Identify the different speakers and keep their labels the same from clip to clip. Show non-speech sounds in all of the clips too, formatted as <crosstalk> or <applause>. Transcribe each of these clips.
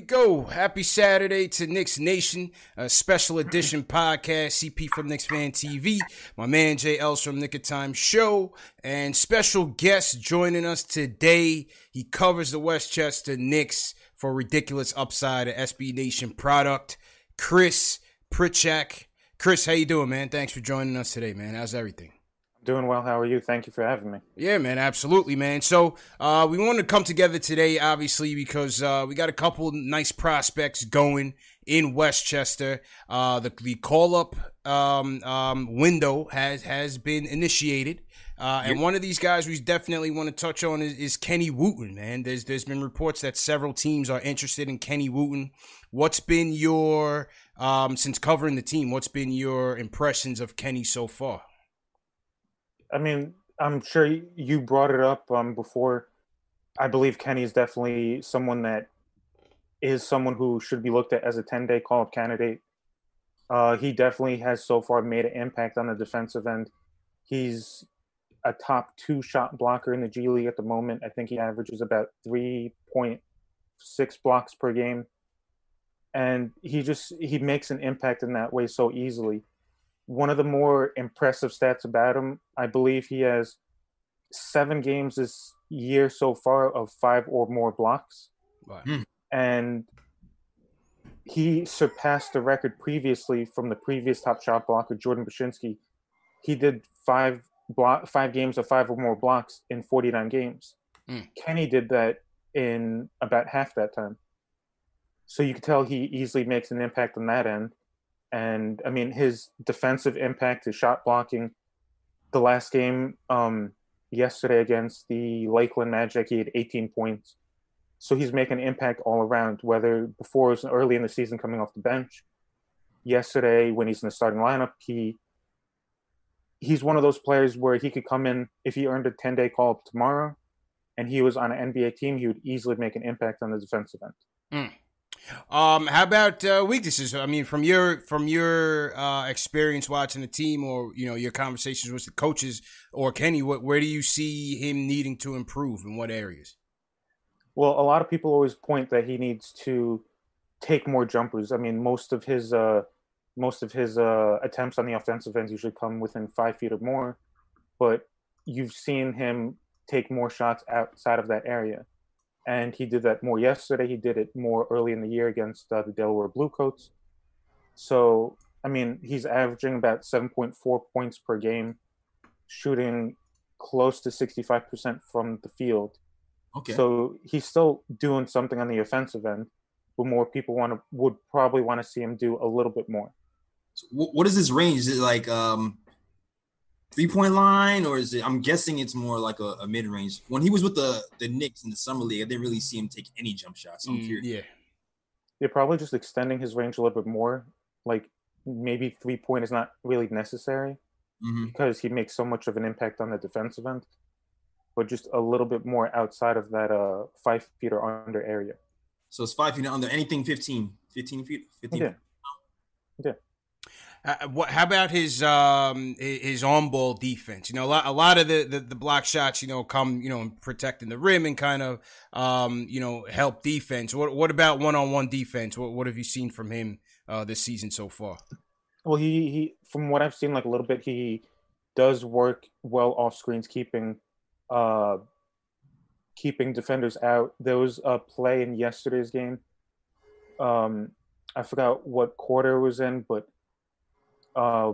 Speaker 1: We go. Happy Saturday to Knicks Nation, a special edition podcast. CP from Knicks Fan TV, my man Jay Els from Nick of Time Show, and special guest joining us today. He covers the Westchester Knicks for Ridiculous Upside, a SB Nation product. Chris Priczak. Chris, how you doing, man? Thanks for joining us today, man. How's everything?
Speaker 2: Doing well. How are you? Thank you for having me.
Speaker 1: Yeah, man, absolutely, man. So uh, we wanted to come together today, obviously, because uh, we got a couple nice prospects going in Westchester. Uh, the the call up um, um, window has has been initiated. Uh, and one of these guys we definitely want to touch on is, is Kenny Wooten, man. There's there's been reports that several teams are interested in Kenny Wooten. What's been your um, since covering the team? What's been your impressions of Kenny so far?
Speaker 2: I mean, I'm sure you brought it up um, before. I believe Kenny is definitely someone that is someone who should be looked at as a 10 day call up candidate. Uh, he definitely has so far made an impact on the defensive end. He's a top two shot blocker in the G League at the moment. I think he averages about 3.6 blocks per game. And he just he makes an impact in that way so easily one of the more impressive stats about him, I believe he has seven games this year so far of five or more blocks.
Speaker 1: Wow.
Speaker 2: And he surpassed the record previously from the previous top shot blocker, Jordan Bachynski. He did five block five games of five or more blocks in 49 games.
Speaker 1: Mm.
Speaker 2: Kenny did that in about half that time. So you can tell he easily makes an impact on that end and I mean his defensive impact, his shot blocking. The last game um, yesterday against the Lakeland Magic, he had 18 points. So he's making an impact all around. Whether before it was early in the season coming off the bench, yesterday when he's in the starting lineup, he he's one of those players where he could come in if he earned a 10 day call up tomorrow, and he was on an NBA team, he would easily make an impact on the defensive end.
Speaker 1: Mm. Um, how about uh, weaknesses? I mean, from your from your uh, experience watching the team, or you know your conversations with the coaches or Kenny, what where do you see him needing to improve in what areas?
Speaker 2: Well, a lot of people always point that he needs to take more jumpers. I mean, most of his uh, most of his uh, attempts on the offensive end usually come within five feet or more, but you've seen him take more shots outside of that area and he did that more yesterday. He did it more early in the year against uh, the Delaware Bluecoats. So, I mean, he's averaging about 7.4 points per game, shooting close to 65% from the field.
Speaker 3: Okay.
Speaker 2: So he's still doing something on the offensive end, but more people want to would probably want to see him do a little bit more.
Speaker 3: So what is his range? Is it like um three point line, or is it? I'm guessing it's more like a, a mid range. When he was with the the Knicks in the summer league, I didn't really see him take any jump shots. So I'm
Speaker 1: Mm,
Speaker 3: curious.
Speaker 1: yeah.
Speaker 2: They're probably just extending his range a little bit more. Like maybe three point is not really necessary
Speaker 3: Mhm.
Speaker 2: because he makes so much of an impact on the defensive end, but just a little bit more outside of that uh five feet or under area.
Speaker 3: So it's five feet under anything 15, 15 feet, 15.
Speaker 2: Yeah. Yeah.
Speaker 1: Uh, what? How about his um his on ball defense? You know, a lot, a lot of the, the the block shots, you know, come you know protecting the rim and kind of um you know help defense. What what about one on one defense? What what have you seen from him uh this season so far?
Speaker 2: Well, he he from what I've seen, like a little bit, he does work well off screens, keeping uh keeping defenders out. There was a play in yesterday's game. Um, I forgot what quarter it was in, but uh,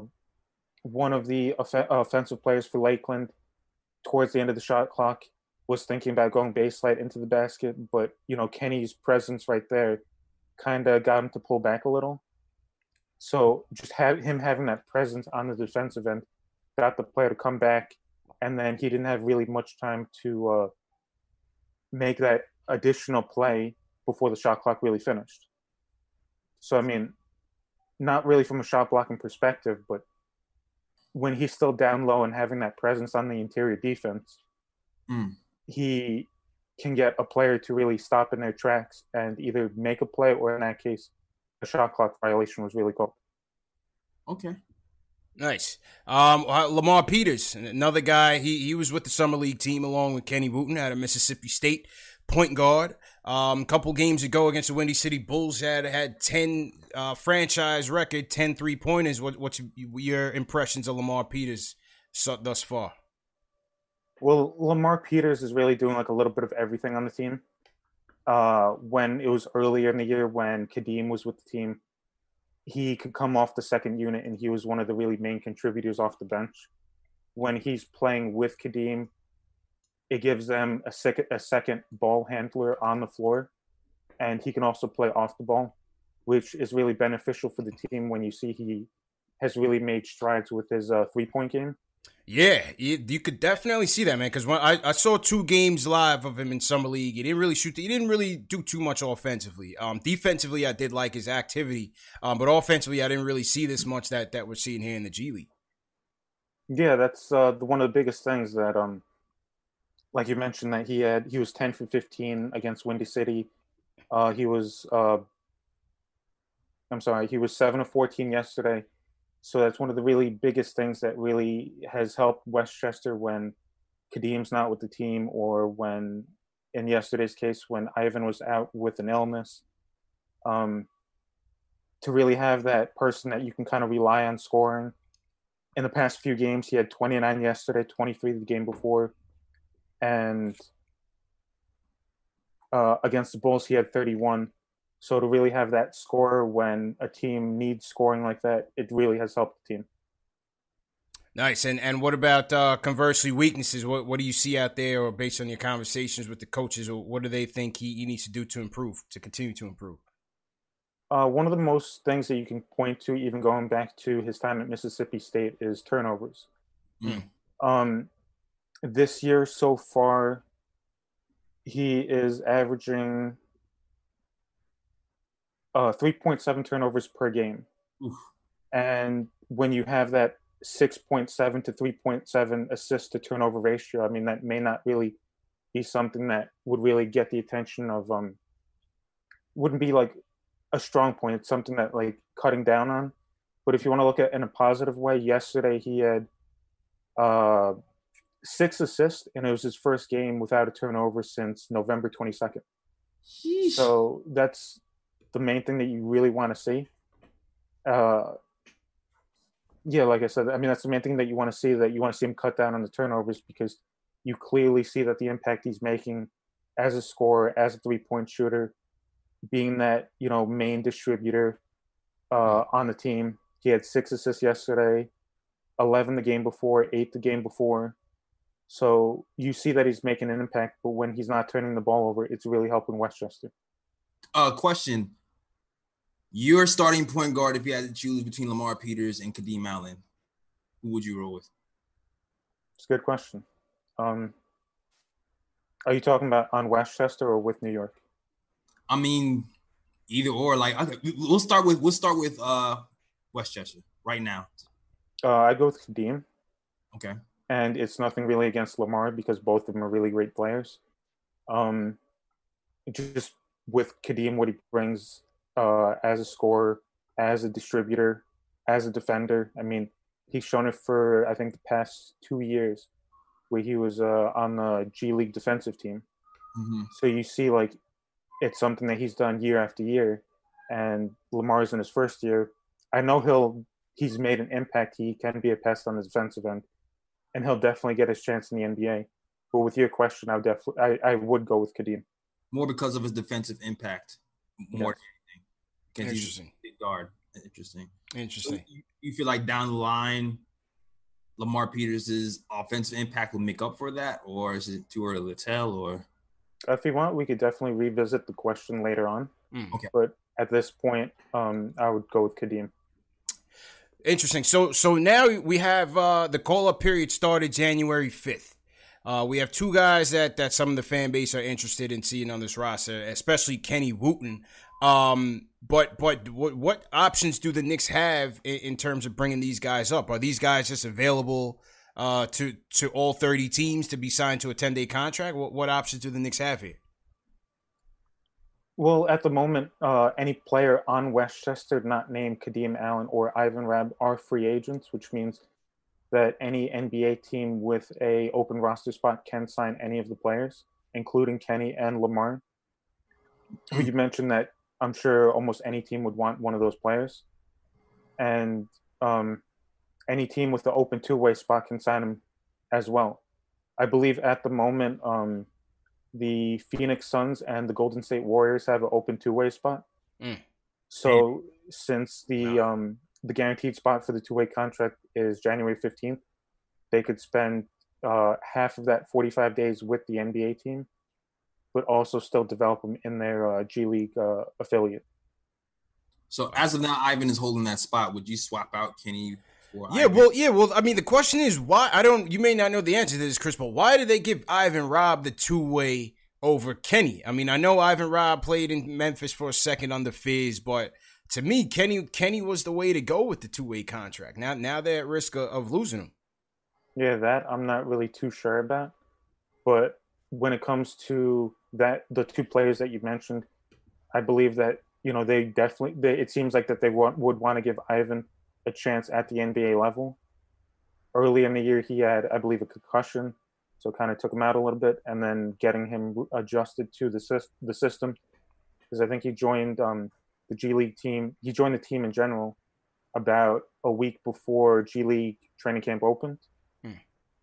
Speaker 2: one of the off- offensive players for Lakeland, towards the end of the shot clock, was thinking about going baseline into the basket, but you know Kenny's presence right there kind of got him to pull back a little. So just have him having that presence on the defensive end got the player to come back, and then he didn't have really much time to uh, make that additional play before the shot clock really finished. So I mean, not really from a shot blocking perspective, but when he's still down low and having that presence on the interior defense,
Speaker 3: Mm.
Speaker 2: he can get a player to really stop in their tracks and either make a play or in that case, a shot clock violation was really called.
Speaker 3: Okay.
Speaker 1: Nice. Um, uh, Lamar Peters, another guy. He he was with the summer league team along with Kenny Wooten out of Mississippi State, point guard. Um, a couple games ago against the Windy City Bulls, had had ten uh, franchise record, 10 three pointers. What what's your impressions of Lamar Peters so, thus far?
Speaker 2: Well, Lamar Peters is really doing like a little bit of everything on the team. Uh, when it was earlier in the year when Kadeem was with the team, he could come off the second unit and he was one of the really main contributors off the bench. When he's playing with Kadeem, it gives them a second a second ball handler on the floor, and he can also play off the ball, which is really beneficial for the team when you see he has really made strides with his uh, three point game.
Speaker 1: Yeah, you, you could definitely see that, man. Because when I, I saw two games live of him in summer league, he didn't really shoot. He didn't really do too much offensively. Um, defensively, I did like his activity, um, but offensively, I didn't really see this much that that we're seeing here in the G League.
Speaker 2: Yeah, that's uh, the, one of the biggest things that, um, like you mentioned, that he had. He was ten for fifteen against Windy City. Uh, he was. Uh, I'm sorry, he was seven of fourteen yesterday. So that's one of the really biggest things that really has helped Westchester when Kadeem's not with the team, or when, in yesterday's case, when Ivan was out with an illness. Um, to really have that person that you can kind of rely on scoring in the past few games. He had 29 yesterday, 23 the game before, and uh, against the Bulls he had 31. So to really have that score when a team needs scoring like that, it really has helped the team.
Speaker 1: Nice. And and what about uh, conversely weaknesses? What what do you see out there, or based on your conversations with the coaches, or what do they think he, he needs to do to improve, to continue to improve?
Speaker 2: Uh, one of the most things that you can point to, even going back to his time at Mississippi State, is turnovers.
Speaker 3: Mm.
Speaker 2: Um, this year so far, he is averaging uh, 3.7 turnovers per game.
Speaker 3: Oof.
Speaker 2: And when you have that 6.7 to 3.7 assist to turnover ratio, I mean, that may not really be something that would really get the attention of, um, wouldn't be like a strong point. It's something that like cutting down on. But if you want to look at it in a positive way, yesterday he had uh, six assists, and it was his first game without a turnover since November 22nd.
Speaker 3: Sheesh.
Speaker 2: So that's the main thing that you really want to see. Uh, yeah, like I said, I mean that's the main thing that you want to see. That you want to see him cut down on the turnovers because you clearly see that the impact he's making as a scorer, as a three-point shooter, being that you know main distributor uh, on the team. He had six assists yesterday, eleven the game before, eight the game before. So you see that he's making an impact, but when he's not turning the ball over, it's really helping Westchester.
Speaker 3: uh, question. Your starting point guard, if you had to choose between Lamar Peters and Kadeem Allen, who would you roll with?
Speaker 2: It's a good question. Um, are you talking about on Westchester or with New York?
Speaker 3: I mean, either or. Like, we'll start with we'll start with uh Westchester right now?
Speaker 2: Uh, I go with Kadeem.
Speaker 3: Okay.
Speaker 2: And it's nothing really against Lamar because both of them are really great players. Um, just with Kadeem, what he brings uh, as a scorer, as a distributor, as a defender. I mean, he's shown it for I think the past two years, where he was uh, on the G League defensive team.
Speaker 3: Mm-hmm.
Speaker 2: So you see, like, it's something that he's done year after year, and Lamar's in his first year. I know he'll he's made an impact. He can be a pest on the defensive end, and he'll definitely get his chance in the NBA. But with your question, I would definitely I, I would go with Kadeem.
Speaker 3: More because of his defensive impact, more
Speaker 2: Yes.
Speaker 3: than anything. 'Cause he's a
Speaker 1: Interesting.
Speaker 3: guard. Interesting. So
Speaker 1: Interesting.
Speaker 3: you, you feel like down the line, Lamar Peters' offensive impact will make up for that, or is it too early to tell? Or
Speaker 2: If you want, we could definitely revisit the question later on.
Speaker 1: Mm.
Speaker 3: Okay.
Speaker 2: But at this point, um, I would go with Kadeem.
Speaker 1: Interesting. So so now we have uh, the call up period started January fifth. Uh, we have two guys that that some of the fan base are interested in seeing on this roster, especially Kenny Wooten. Um, but but what what options do the Knicks have in, in terms of bringing these guys up? Are these guys just available uh, to to all thirty teams to be signed to a ten day contract? What what options do the Knicks have here?
Speaker 2: Well, at the moment, uh, any player on Westchester not named Kadeem Allen or Ivan Rabb are free agents, which means that any NBA team with a open roster spot can sign any of the players, including Kenny and Lamar. you mentioned that I'm sure almost any team would want one of those players, and um, any team with the open two-way spot can sign him as well. I believe at the moment. Um, the Phoenix Suns and the Golden State Warriors have an open two-way spot.
Speaker 1: Mm.
Speaker 2: So since the um, the guaranteed spot for the two-way contract is January fifteenth, they could spend uh, half of that forty-five days with the NBA team, but also still develop them in their uh, G League uh, affiliate.
Speaker 3: so as of now, Ivan is holding that spot. Would you swap out Kenny for
Speaker 1: Yeah,
Speaker 3: Ivan?
Speaker 1: well, yeah, well, I mean, the question is why? I don't. You may not know the answer to this, Chris, but why did they give Ivan Rabb the two way over Kenny? I mean, I know Ivan Rabb played in Memphis for a second under Fizz, but to me, Kenny Kenny was the way to go with the two way contract. Now, now they're at risk of, of losing him.
Speaker 2: Yeah, that I'm not really too sure about. But when it comes to that, the two players that you mentioned, I believe that you know they definitely. They, it seems like that they want, would want to give Ivan a chance at the NBA level. Early in the year, he had, I believe, a concussion, so kind of took him out a little bit, and then getting him adjusted to the the system, because I think he joined um, the G League team. He joined the team in general about a week before G League training camp opened.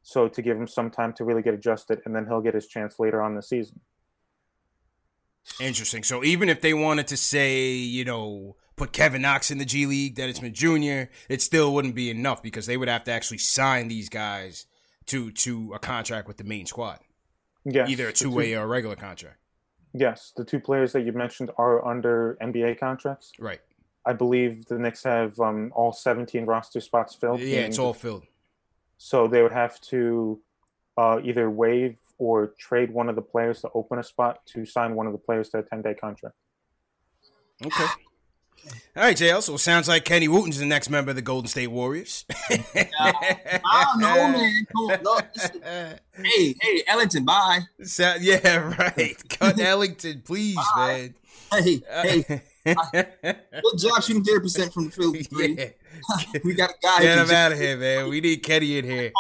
Speaker 2: So to give him some time to really get adjusted, and then he'll get his chance later on the season.
Speaker 1: Interesting. So even if they wanted to say, you know, put Kevin Knox in the G League, Dennis Smith Jr., it still wouldn't be enough because they would have to actually sign these guys to to a contract with the main squad,
Speaker 2: Yes,
Speaker 1: either a two way or a regular contract.
Speaker 2: Yes, the two players that you mentioned are under NBA contracts.
Speaker 1: Right.
Speaker 2: I believe the Knicks have um, all 17 roster spots filled.
Speaker 1: Yeah, it's all filled.
Speaker 2: So they would have to uh, either waive or trade one of the players to open a spot to sign one of the players to a 10 day contract.
Speaker 1: Okay. All right, JL. So it sounds like Kenny Wooten's the next member of the Golden State Warriors.
Speaker 3: I don't know, man. Look, listen. hey, hey, Ellington, bye.
Speaker 1: So- yeah, right. Cut <laughs> Ellington, please, man.
Speaker 3: Hey, hey, good job shooting thirty percent from the field.
Speaker 1: Yeah. <laughs>
Speaker 3: We got a guy.
Speaker 1: Get him out of here, man. We need Kenny in here.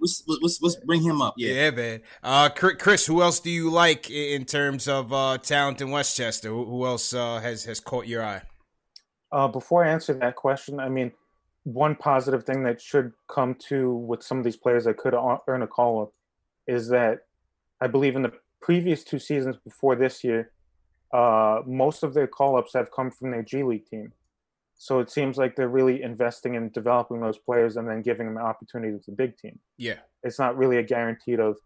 Speaker 3: Let's, let's, let's bring him up.
Speaker 1: Yeah,
Speaker 3: Yeah.
Speaker 1: man. Uh, Chris, who else do you like in terms of uh, talent in Westchester? Who, who else uh, has has caught your eye?
Speaker 2: Uh, before I answer that question, I mean, one positive thing that should come to with some of these players that could earn a call up is that I believe in the previous two seasons before this year, uh, most of their call ups have come from their G League team. So it seems like they're really investing in developing those players and then giving them an opportunity with the big team.
Speaker 1: Yeah,
Speaker 2: It's not really a guaranteed of,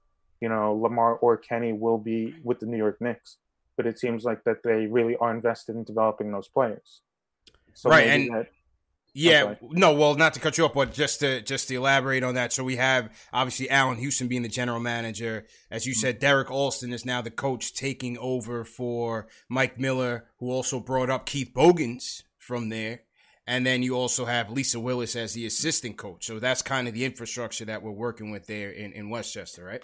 Speaker 2: you know, Lamar or Kenny will be with the New York Knicks, but it seems like that they really are invested in developing those players. So
Speaker 1: Right, and-
Speaker 2: that,
Speaker 1: yeah. No, well, not to cut you off, but just to just to elaborate on that. So we have obviously Allan Houston being the general manager, as you said. Derrick Alston is now the coach, taking over for Mike Miller, who also brought up Keith Bogans from there. and then you also have Lisa Willis as the assistant coach. So that's kind of the infrastructure that we're working with there in, in Westchester, right?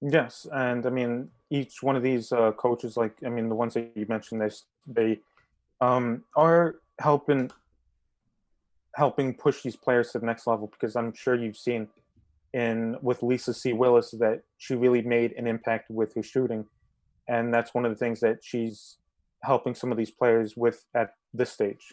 Speaker 2: Yes, and I mean each one of these uh, coaches, like I mean the ones that you mentioned, they they um, are helping helping push these players to the next level because I'm sure you've seen in with Lisa C. Willis that she really made an impact with her shooting, and that's one of the things that she's helping some of these players with at this stage.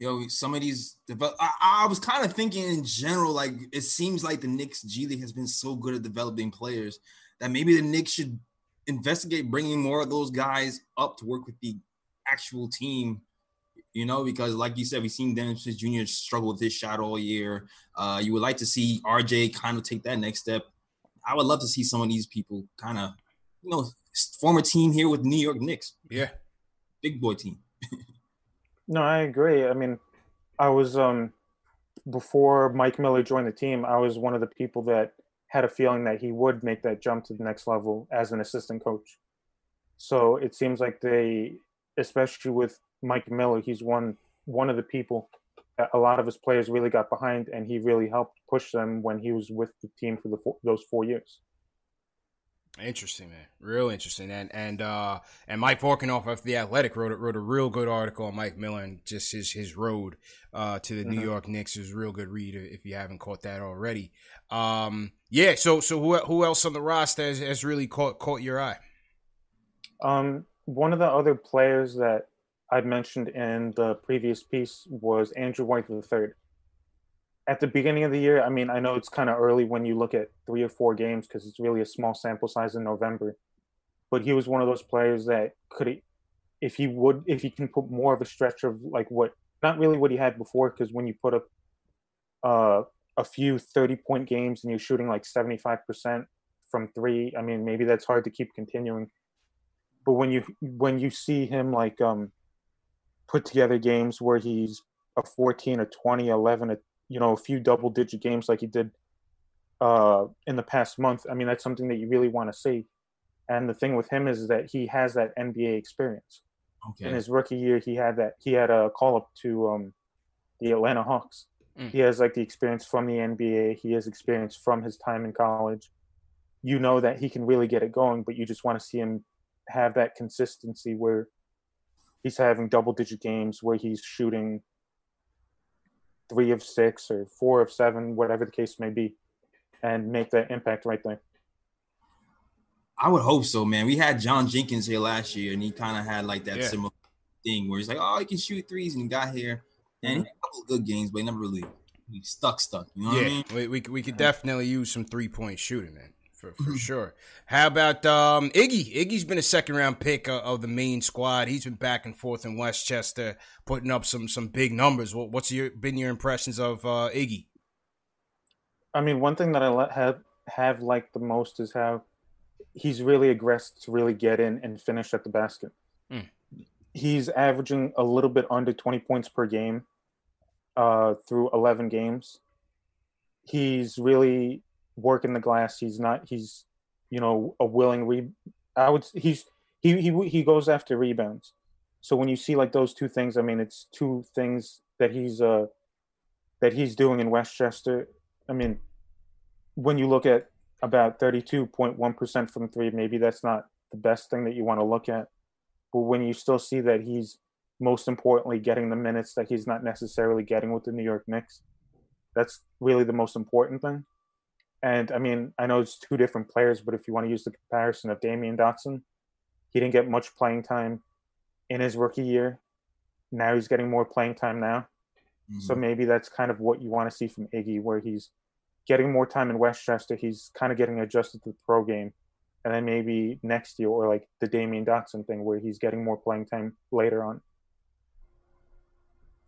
Speaker 3: Yo, some of these develop. I, I was kind of thinking in general, like it seems like the Knicks G League has been so good at developing players that maybe the Knicks should investigate bringing more of those guys up to work with the actual team you know, because like you said, we've seen Dennis Smith Jr. struggle with his shot all year. Uh, you would like to see RJ kind of take that next step. I would love to see some of these people kind of, you know, form a team here with New York Knicks.
Speaker 1: Yeah.
Speaker 3: Big boy team. <laughs>
Speaker 2: no, I agree. I mean, I was um before Mike Miller joined the team, I was one of the people that had a feeling that he would make that jump to the next level as an assistant coach. So it seems like they, especially with Mike Miller, he's one one of the people that a lot of his players really got behind, and he really helped push them when he was with the team for the four, those four years.
Speaker 1: Interesting, man. Real interesting. And and uh and Mike Vorkunov of the Athletic wrote wrote a real good article on Mike Miller and just his his road uh to the mm-hmm. New York Knicks is real good read if you haven't caught that already. Um yeah, so so who who else on the roster has, has really caught caught your eye?
Speaker 2: Um one of the other players that I mentioned in the previous piece was Andrew White III. At the beginning of the year, I mean, I know it's kind of early when you look at three or four games because it's really a small sample size in November, but he was one of those players that could, if he would, if he can put more of a stretch of like what, not really what he had before, because when you put up uh, a few 30 point games and you're shooting like 75% from three, I mean, maybe that's hard to keep continuing. But when you when you see him like um put together games where he's a 14, a 20, 11, a, you know, a few double digit games like he did uh, in the past month. I mean, that's something that you really want to see. And the thing with him is that he has that NBA experience. Okay. In his rookie year, he had that. He had a call up to um, the Atlanta Hawks. Mm. He has like the experience from the NBA. He has experience from his time in college. You know that he can really get it going, but you just want to see him have that consistency where he's having double digit games where he's shooting three of six or four of seven, whatever the case may be, and make that impact right there.
Speaker 3: I would hope so, man. We had John Jenkins here last year, and he kind of had like that yeah. similar thing where he's like, "Oh, he can shoot threes," and he got here, and mm-hmm. he had a couple of good games, but he never really he stuck, stuck. You know yeah, I mean?
Speaker 1: we, we we could definitely use some three point shooting, man for, for mm-hmm. sure. How about um, Iggy? Iggy's been a second round pick uh, of the main squad. He's been back and forth in Westchester, putting up some some big numbers. What, what's your been your impressions of uh, Iggy?
Speaker 2: I mean, one thing that I have have liked the most is how he's really aggressive to really get in and finish at the basket. Mm. He's averaging a little bit under 20 points per game uh, through 11 games. He's really working the glass. He's not. He's you know a willing re. I would. He's he he he goes after rebounds. So when you see like those two things, I mean, it's two things that he's uh that he's doing in Westchester. I mean, when you look at about 32.1% from three, maybe that's not the best thing that you want to look at. But when you still see that he's most importantly getting the minutes that he's not necessarily getting with the New York Knicks, that's really the most important thing. And I mean, I know it's two different players, but if you want to use the comparison of Damyean Dotson, he didn't get much playing time in his rookie year. Now he's getting more playing time now. Mm-hmm. So maybe that's kind of what you want to see from Iggy, where he's getting more time in Westchester. He's kind of getting adjusted to the pro game. And then maybe next year, or like the Damyean Dotson thing, where he's getting more playing time later on.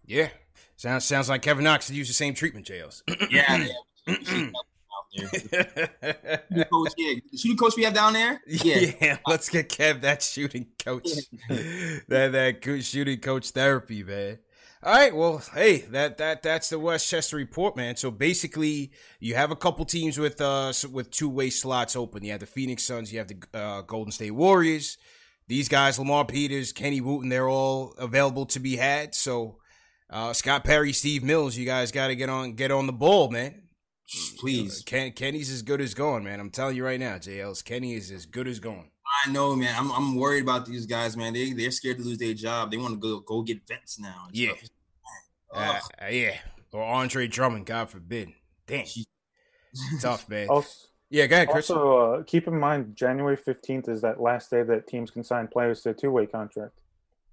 Speaker 1: Yeah. Sounds sounds like Kevin Knox could use the same treatment, Jails.
Speaker 3: yeah, <clears throat> yeah. <laughs> there. coach, yeah. The shooting coach we have down there. <laughs>
Speaker 1: Yeah, yeah let's get Kev that shooting coach, <laughs> that that shooting coach therapy, man. All right, well, hey, that that that's the Westchester report, man. So basically, you have a couple teams with uh with two way slots open. You have the Phoenix Suns, you have the uh, Golden State Warriors. These guys, Lamar Peters, Kenny Wooten, they're all available to be had. So uh, Scott Perry, Steve Mills, you guys got to get on get on the ball, man.
Speaker 3: Please,
Speaker 1: Ken, Kenny's as good as going, man. I'm telling you right now, JL's Kenny is as good as going.
Speaker 3: I know, man. I'm I'm worried about these guys, man. They they're scared to lose their job. They want to go go get vets now.
Speaker 1: Yeah, uh, uh, yeah, or Andre Drummond, God forbid. Damn, tough man. <laughs>
Speaker 2: Also,
Speaker 1: yeah, go ahead, Chris.
Speaker 2: Also, uh, keep in mind January 15th is that last day that teams can sign players to a two-way contract.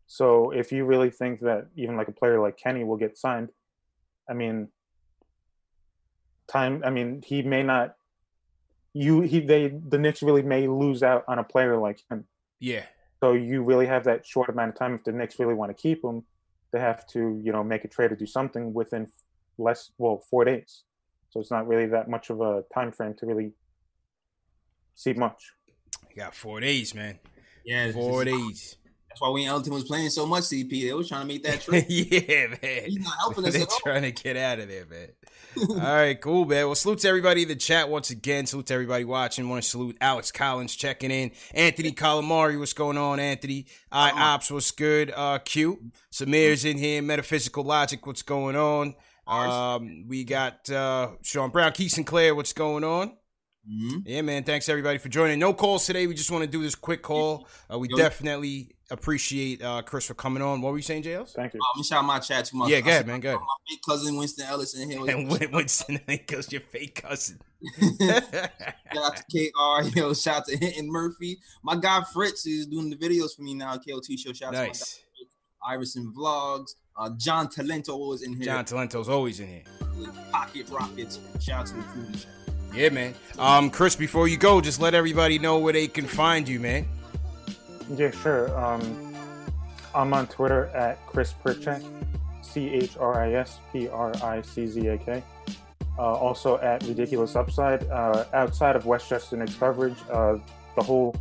Speaker 2: So if you really think that even like a player like Kenny will get signed, I mean, time. I mean, he may not. You he they the Knicks really may lose out on a player like him.
Speaker 1: Yeah.
Speaker 2: So you really have that short amount of time. If the Knicks really want to keep him, they have to you know make a trade or do something within less well four days. So it's not really that much of a time frame to really see much.
Speaker 1: You got four days, man.
Speaker 3: Yeah,
Speaker 1: four days.
Speaker 3: That's why when Ellington was playing so much, CP, they was trying to make that <laughs> trade.
Speaker 1: yeah, man.
Speaker 3: He's not <laughs> helping us
Speaker 1: They're
Speaker 3: at all.
Speaker 1: trying to get out of there, man. <laughs> all right, cool, man. Well, salute to everybody in the chat once again. Salute to everybody watching. Want to salute Alex Collins checking in. Anthony Calamari, what's going on, Anthony? I Ops, what's good? Uh, Q. Samir's in here. Metaphysical Logic, what's going on? Um, we got uh, Sean Brown, Keith Sinclair, what's going on?
Speaker 3: Mhm.
Speaker 1: Yeah, man. Thanks everybody for joining. No calls today. We just want to do this quick call. Uh, we
Speaker 3: Yo.
Speaker 1: definitely appreciate uh, Chris for coming on. What were you saying, JLs?
Speaker 2: Thank you.
Speaker 3: Oh, let me shout out my chat to my
Speaker 1: Yeah, go ahead, man. Go ahead.
Speaker 3: My big cousin Winston Ellis in here.
Speaker 1: And Win- Winston <laughs> goes your fake cousin. <laughs>
Speaker 3: Shout out to KR, yo, shout out to Hinton Murphy. My guy Fritz is doing the videos for me now. KOT show. Shout out
Speaker 1: nice.
Speaker 3: to my guy Iverson Vlogs. Uh, John Talento was in here.
Speaker 1: John Talento's always in here.
Speaker 3: Pocket Rockets. Shout out to the crew. in the chat.
Speaker 1: Yeah, man. Um, Chris, before you go, just let everybody know where they can find you, man.
Speaker 2: Yeah, sure. Um, I'm on Twitter at Chris Priczak, C H R I S P R I C Z A K. Uh, also at Ridiculous Upside. Uh, outside of Westchester Knicks coverage, uh, the whole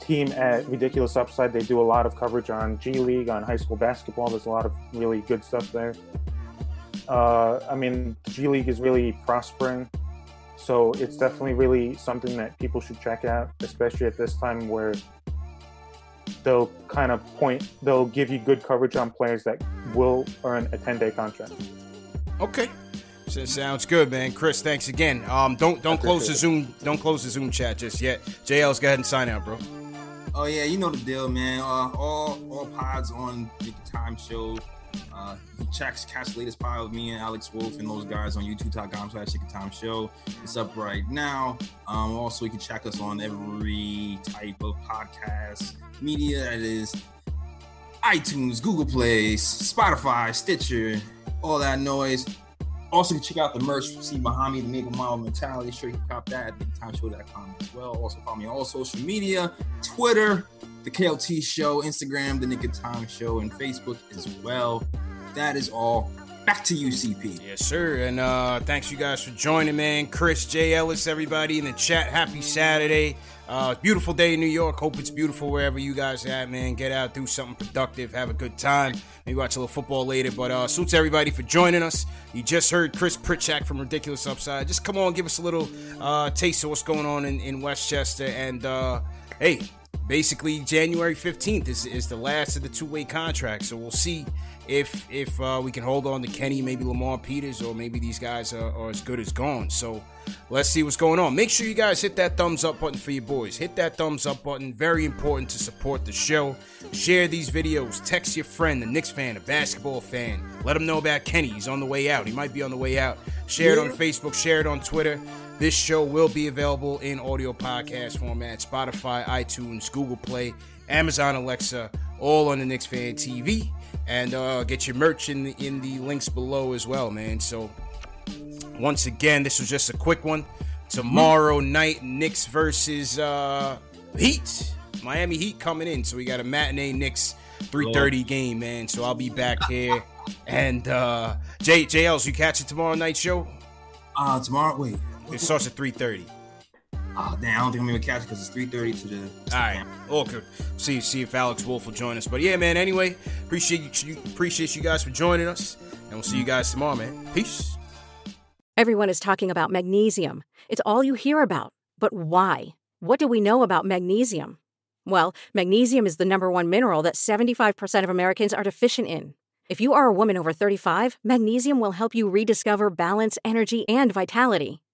Speaker 2: team at Ridiculous Upside, they do a lot of coverage on G League, on high school basketball. There's a lot of really good stuff there. Uh, I mean, G League is really prospering. So it's definitely really something that people should check out, especially at this time where they'll kind of point, they'll give you good coverage on players that will earn a 10 day contract.
Speaker 1: Okay. So, sounds good, man. Chris, thanks again. Um, don't don't close the
Speaker 2: appreciate
Speaker 1: Zoom don't close the Zoom chat just yet. JL's go ahead and sign out, bro.
Speaker 3: Oh yeah, you know the deal, man. Uh, all all pods on the Time Show. Uh, you can check catch the latest pile of me and Alex Wolf and those guys on YouTube.com slash Chicken Time Show. It's up right now. Um, also, you can check us on every type of podcast media that is iTunes, Google Play, Spotify, Stitcher, all that noise. Also, check out the merch. See Muhammad, the Nigga Model Mentality. Sure, you can cop that at BigTimeShow.com as well. Also, follow me on all social media Twitter, The KLT Show, Instagram, The Nick of Time Show, and Facebook as well. That is all. Back to you, CP.
Speaker 1: Yes, sir. And uh, thanks you guys for joining, man. Chris, J. Ellis, everybody in the chat. Happy Saturday. Uh, beautiful day in New York. Hope it's beautiful wherever you guys at, man. Get out, do something productive, have a good time. Maybe watch a little football later. But uh, to everybody for joining us. You just heard Chris Priczak from Ridiculous Upside. Just come on, give us a little uh, taste of what's going on in, in Westchester. And uh, hey, basically January 15th is, is the last of the two-way contract. So we'll see if if uh, we can hold on to Kenny, maybe Lamar Peters, or maybe these guys are, are as good as gone. So let's see what's going on. Make sure you guys hit that thumbs up button for your boys. Hit that thumbs up button. Very important to support the show. Share these videos. Text your friend, the Knicks fan, a basketball fan. Let them know about Kenny. He's on the way out. He might be on the way out. Share it on Facebook. Share it on Twitter. This show will be available in audio podcast format, Spotify, iTunes, Google Play, Amazon Alexa, all on the Knicks Fan TV. And uh, get your merch in the, in the links below as well, man. So once again, this was just a quick one. Tomorrow night, Knicks versus uh, Heat. Miami Heat coming in, so we got a matinee Knicks 3:30 game, man. So I'll be back here. And uh, J JLs, you catch it tomorrow night show?
Speaker 3: Uh, tomorrow, wait.
Speaker 1: It starts at 3:30.
Speaker 3: Oh, damn, I don't think I'm going to catch it because it's 3.30 to the...
Speaker 1: All right, all good. See see if Alex Wolf will join us. But yeah, man. Anyway, appreciate you appreciate you guys for joining us, and we'll see you guys tomorrow, man. Peace.
Speaker 4: Everyone is talking about magnesium. It's all you hear about. But why? What do we know about magnesium? Well, magnesium is the number one mineral that 75% of Americans are deficient in. If you are a woman over 35, magnesium will help you rediscover balance, energy, and vitality.